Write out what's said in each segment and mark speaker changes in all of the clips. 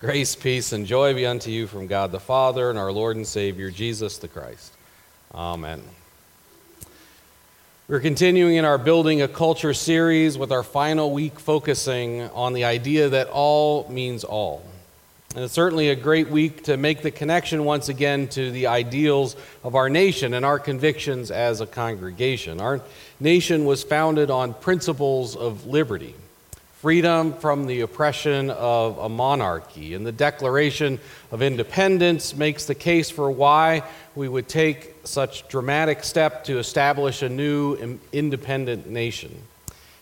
Speaker 1: Grace, peace, and joy be unto you from God the Father and our Lord and Savior, Jesus the Christ. Amen. We're continuing in our Building a Culture series with our final week focusing on the idea that all means all. And it's certainly a great week to make the connection once again to the ideals of our nation and our convictions as a congregation. Our nation was founded on principles of liberty freedom from the oppression of a monarchy. And the Declaration of Independence makes the case for why we would take such dramatic step to establish a new independent nation.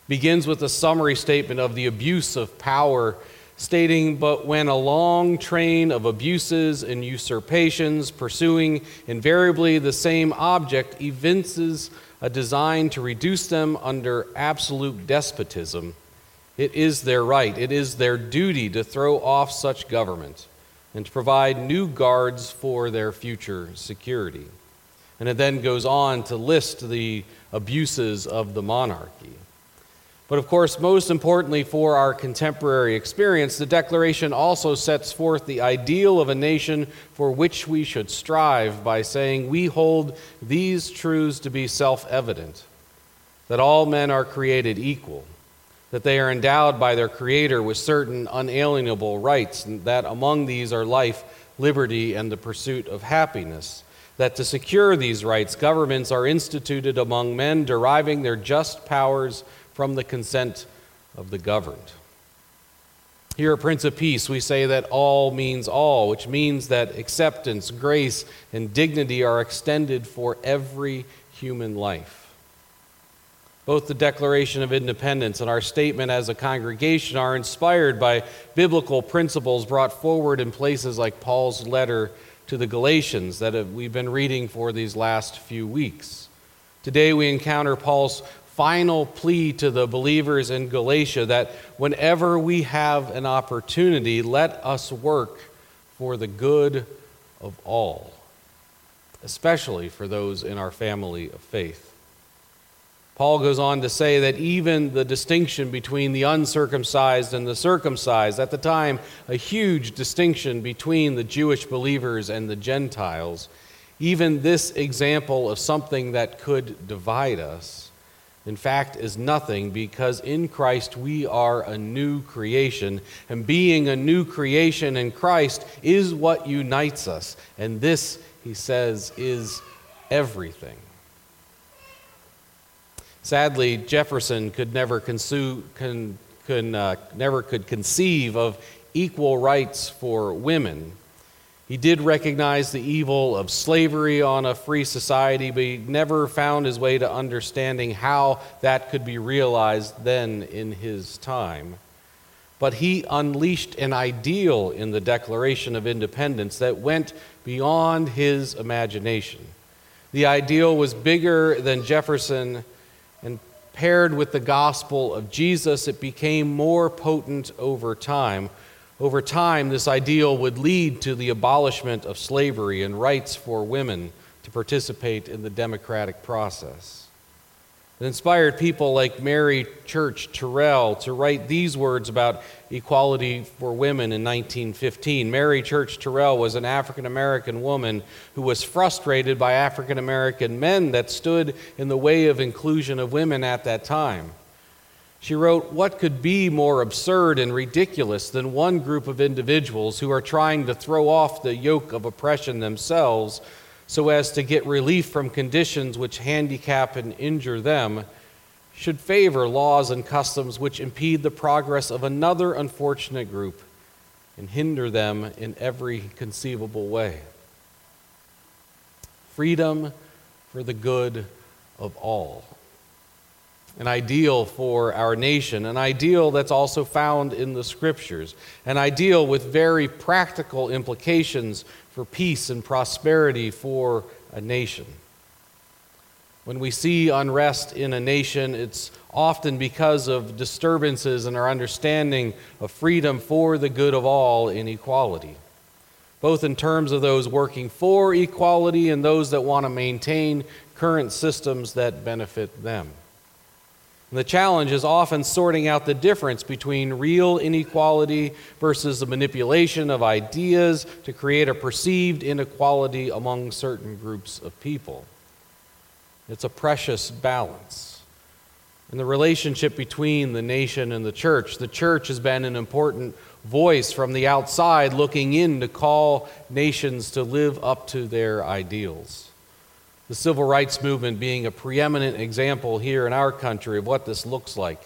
Speaker 1: Begins with a summary statement of the abuse of power stating but when a long train of abuses and usurpations pursuing invariably the same object evinces a design to reduce them under absolute despotism it is their right, it is their duty to throw off such government and to provide new guards for their future security. And it then goes on to list the abuses of the monarchy. But of course, most importantly for our contemporary experience, the Declaration also sets forth the ideal of a nation for which we should strive by saying, We hold these truths to be self evident that all men are created equal that they are endowed by their Creator with certain unalienable rights, and that among these are life, liberty, and the pursuit of happiness. That to secure these rights, governments are instituted among men, deriving their just powers from the consent of the governed. Here at Prince of Peace, we say that all means all, which means that acceptance, grace, and dignity are extended for every human life. Both the Declaration of Independence and our statement as a congregation are inspired by biblical principles brought forward in places like Paul's letter to the Galatians that we've been reading for these last few weeks. Today we encounter Paul's final plea to the believers in Galatia that whenever we have an opportunity, let us work for the good of all, especially for those in our family of faith. Paul goes on to say that even the distinction between the uncircumcised and the circumcised, at the time, a huge distinction between the Jewish believers and the Gentiles, even this example of something that could divide us, in fact, is nothing because in Christ we are a new creation. And being a new creation in Christ is what unites us. And this, he says, is everything. Sadly, Jefferson could never, uh, never could conceive of equal rights for women. He did recognize the evil of slavery on a free society, but he never found his way to understanding how that could be realized then in his time. But he unleashed an ideal in the Declaration of Independence that went beyond his imagination. The ideal was bigger than Jefferson paired with the gospel of Jesus, it became more potent over time. Over time, this ideal would lead to the abolishment of slavery and rights for women to participate in the democratic process. It inspired people like Mary Church Terrell to write these words about equality for women in 1915. Mary Church Terrell was an African American woman who was frustrated by African American men that stood in the way of inclusion of women at that time. She wrote, What could be more absurd and ridiculous than one group of individuals who are trying to throw off the yoke of oppression themselves? So as to get relief from conditions which handicap and injure them, should favor laws and customs which impede the progress of another unfortunate group and hinder them in every conceivable way. Freedom for the good of all. An ideal for our nation, an ideal that's also found in the scriptures, an ideal with very practical implications for peace and prosperity for a nation. When we see unrest in a nation, it's often because of disturbances in our understanding of freedom for the good of all in equality, both in terms of those working for equality and those that want to maintain current systems that benefit them. And the challenge is often sorting out the difference between real inequality versus the manipulation of ideas to create a perceived inequality among certain groups of people. It's a precious balance. In the relationship between the nation and the church, the church has been an important voice from the outside looking in to call nations to live up to their ideals the civil rights movement being a preeminent example here in our country of what this looks like.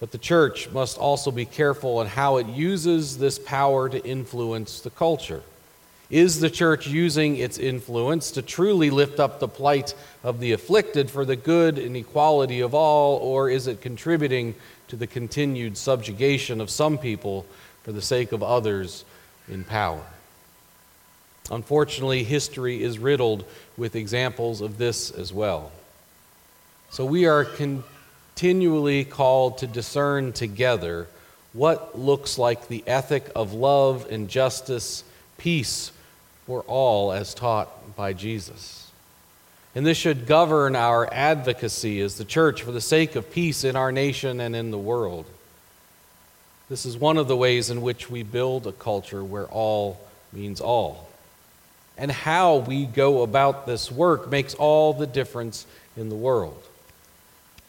Speaker 1: But the church must also be careful in how it uses this power to influence the culture. Is the church using its influence to truly lift up the plight of the afflicted for the good and equality of all, or is it contributing to the continued subjugation of some people for the sake of others in power? Unfortunately, history is riddled with examples of this as well. So we are continually called to discern together what looks like the ethic of love and justice, peace for all, as taught by Jesus. And this should govern our advocacy as the church for the sake of peace in our nation and in the world. This is one of the ways in which we build a culture where all means all and how we go about this work makes all the difference in the world.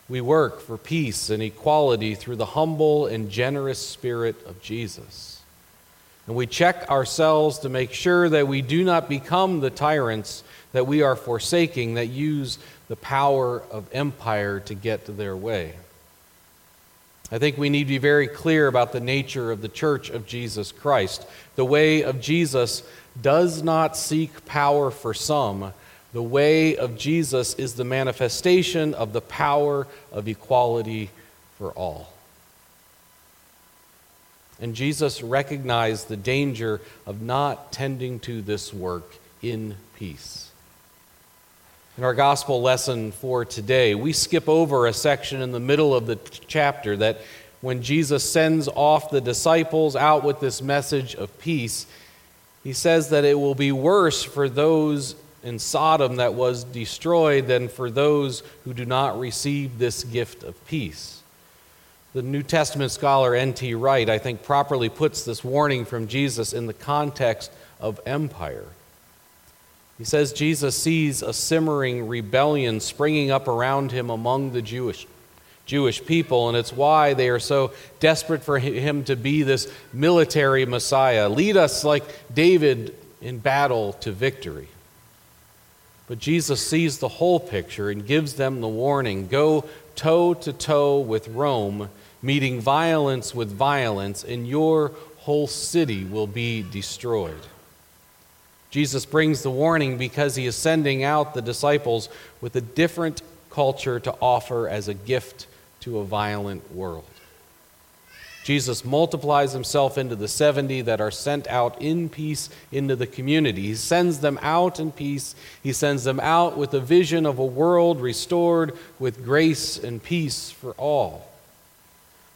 Speaker 1: We work for peace and equality through the humble and generous spirit of Jesus. And we check ourselves to make sure that we do not become the tyrants that we are forsaking that use the power of empire to get their way. I think we need to be very clear about the nature of the church of Jesus Christ. The way of Jesus does not seek power for some. The way of Jesus is the manifestation of the power of equality for all. And Jesus recognized the danger of not tending to this work in peace. In our gospel lesson for today, we skip over a section in the middle of the chapter that when Jesus sends off the disciples out with this message of peace, he says that it will be worse for those in Sodom that was destroyed than for those who do not receive this gift of peace. The New Testament scholar N.T. Wright, I think, properly puts this warning from Jesus in the context of empire. He says Jesus sees a simmering rebellion springing up around him among the Jewish Jewish people, and it's why they are so desperate for him to be this military Messiah. Lead us like David in battle to victory. But Jesus sees the whole picture and gives them the warning go toe to toe with Rome, meeting violence with violence, and your whole city will be destroyed. Jesus brings the warning because he is sending out the disciples with a different culture to offer as a gift to a violent world. Jesus multiplies himself into the 70 that are sent out in peace into the community. He sends them out in peace. He sends them out with a vision of a world restored with grace and peace for all.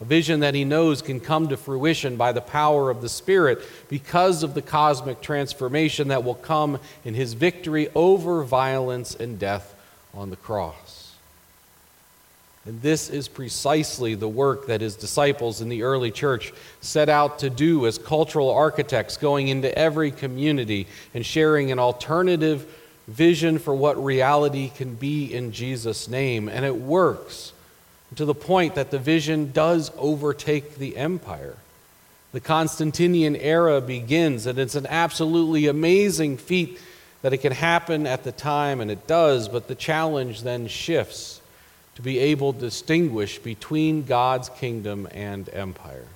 Speaker 1: A vision that he knows can come to fruition by the power of the Spirit because of the cosmic transformation that will come in his victory over violence and death on the cross. And this is precisely the work that his disciples in the early church set out to do as cultural architects, going into every community and sharing an alternative vision for what reality can be in Jesus' name. And it works to the point that the vision does overtake the empire. The Constantinian era begins, and it's an absolutely amazing feat that it can happen at the time, and it does, but the challenge then shifts to be able to distinguish between God's kingdom and empire.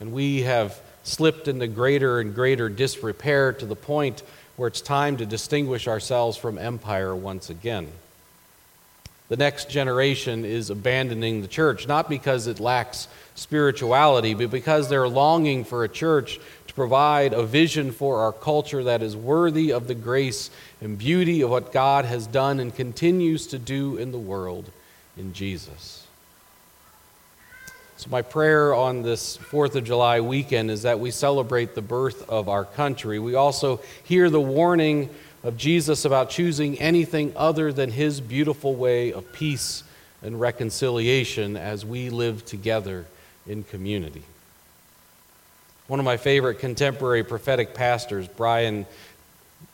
Speaker 1: And we have slipped into greater and greater disrepair to the point where it's time to distinguish ourselves from empire once again. the next generation is abandoning the church, not because it lacks spirituality, but because they're longing for a church provide a vision for our culture that is worthy of the grace and beauty of what God has done and continues to do in the world in Jesus. So, my prayer on this 4th of July weekend is that we celebrate the birth of our country. We also hear the warning of Jesus about choosing anything other than his beautiful way of peace and reconciliation as we live together in community. One of my favorite contemporary prophetic pastors, Brian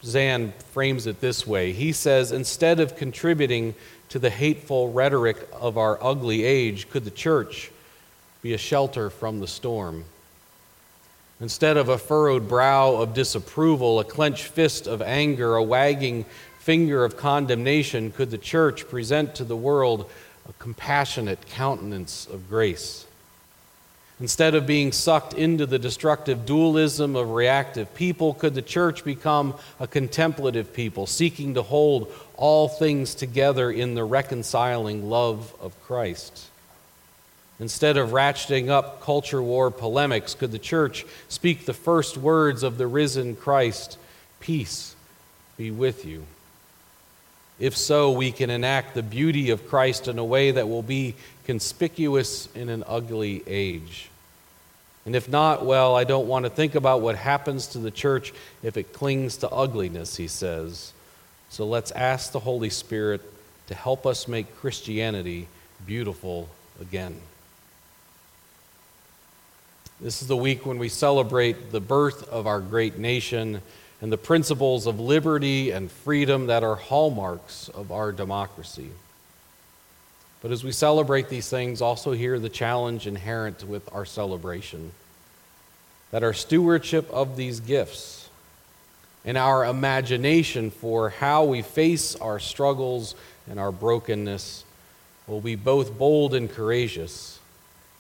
Speaker 1: Zahnd, frames it this way. He says, Instead of contributing to the hateful rhetoric of our ugly age, could the church be a shelter from the storm? Instead of a furrowed brow of disapproval, a clenched fist of anger, a wagging finger of condemnation, could the church present to the world a compassionate countenance of grace? Instead of being sucked into the destructive dualism of reactive people, could the church become a contemplative people, seeking to hold all things together in the reconciling love of Christ? Instead of ratcheting up culture war polemics, could the church speak the first words of the risen Christ Peace be with you? If so, we can enact the beauty of Christ in a way that will be conspicuous in an ugly age. And if not, well, I don't want to think about what happens to the church if it clings to ugliness, he says. So let's ask the Holy Spirit to help us make Christianity beautiful again. This is the week when we celebrate the birth of our great nation and the principles of liberty and freedom that are hallmarks of our democracy. But as we celebrate these things, also hear the challenge inherent with our celebration that our stewardship of these gifts and our imagination for how we face our struggles and our brokenness will be both bold and courageous,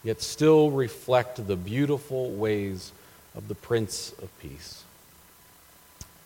Speaker 1: yet still reflect the beautiful ways of the Prince of Peace.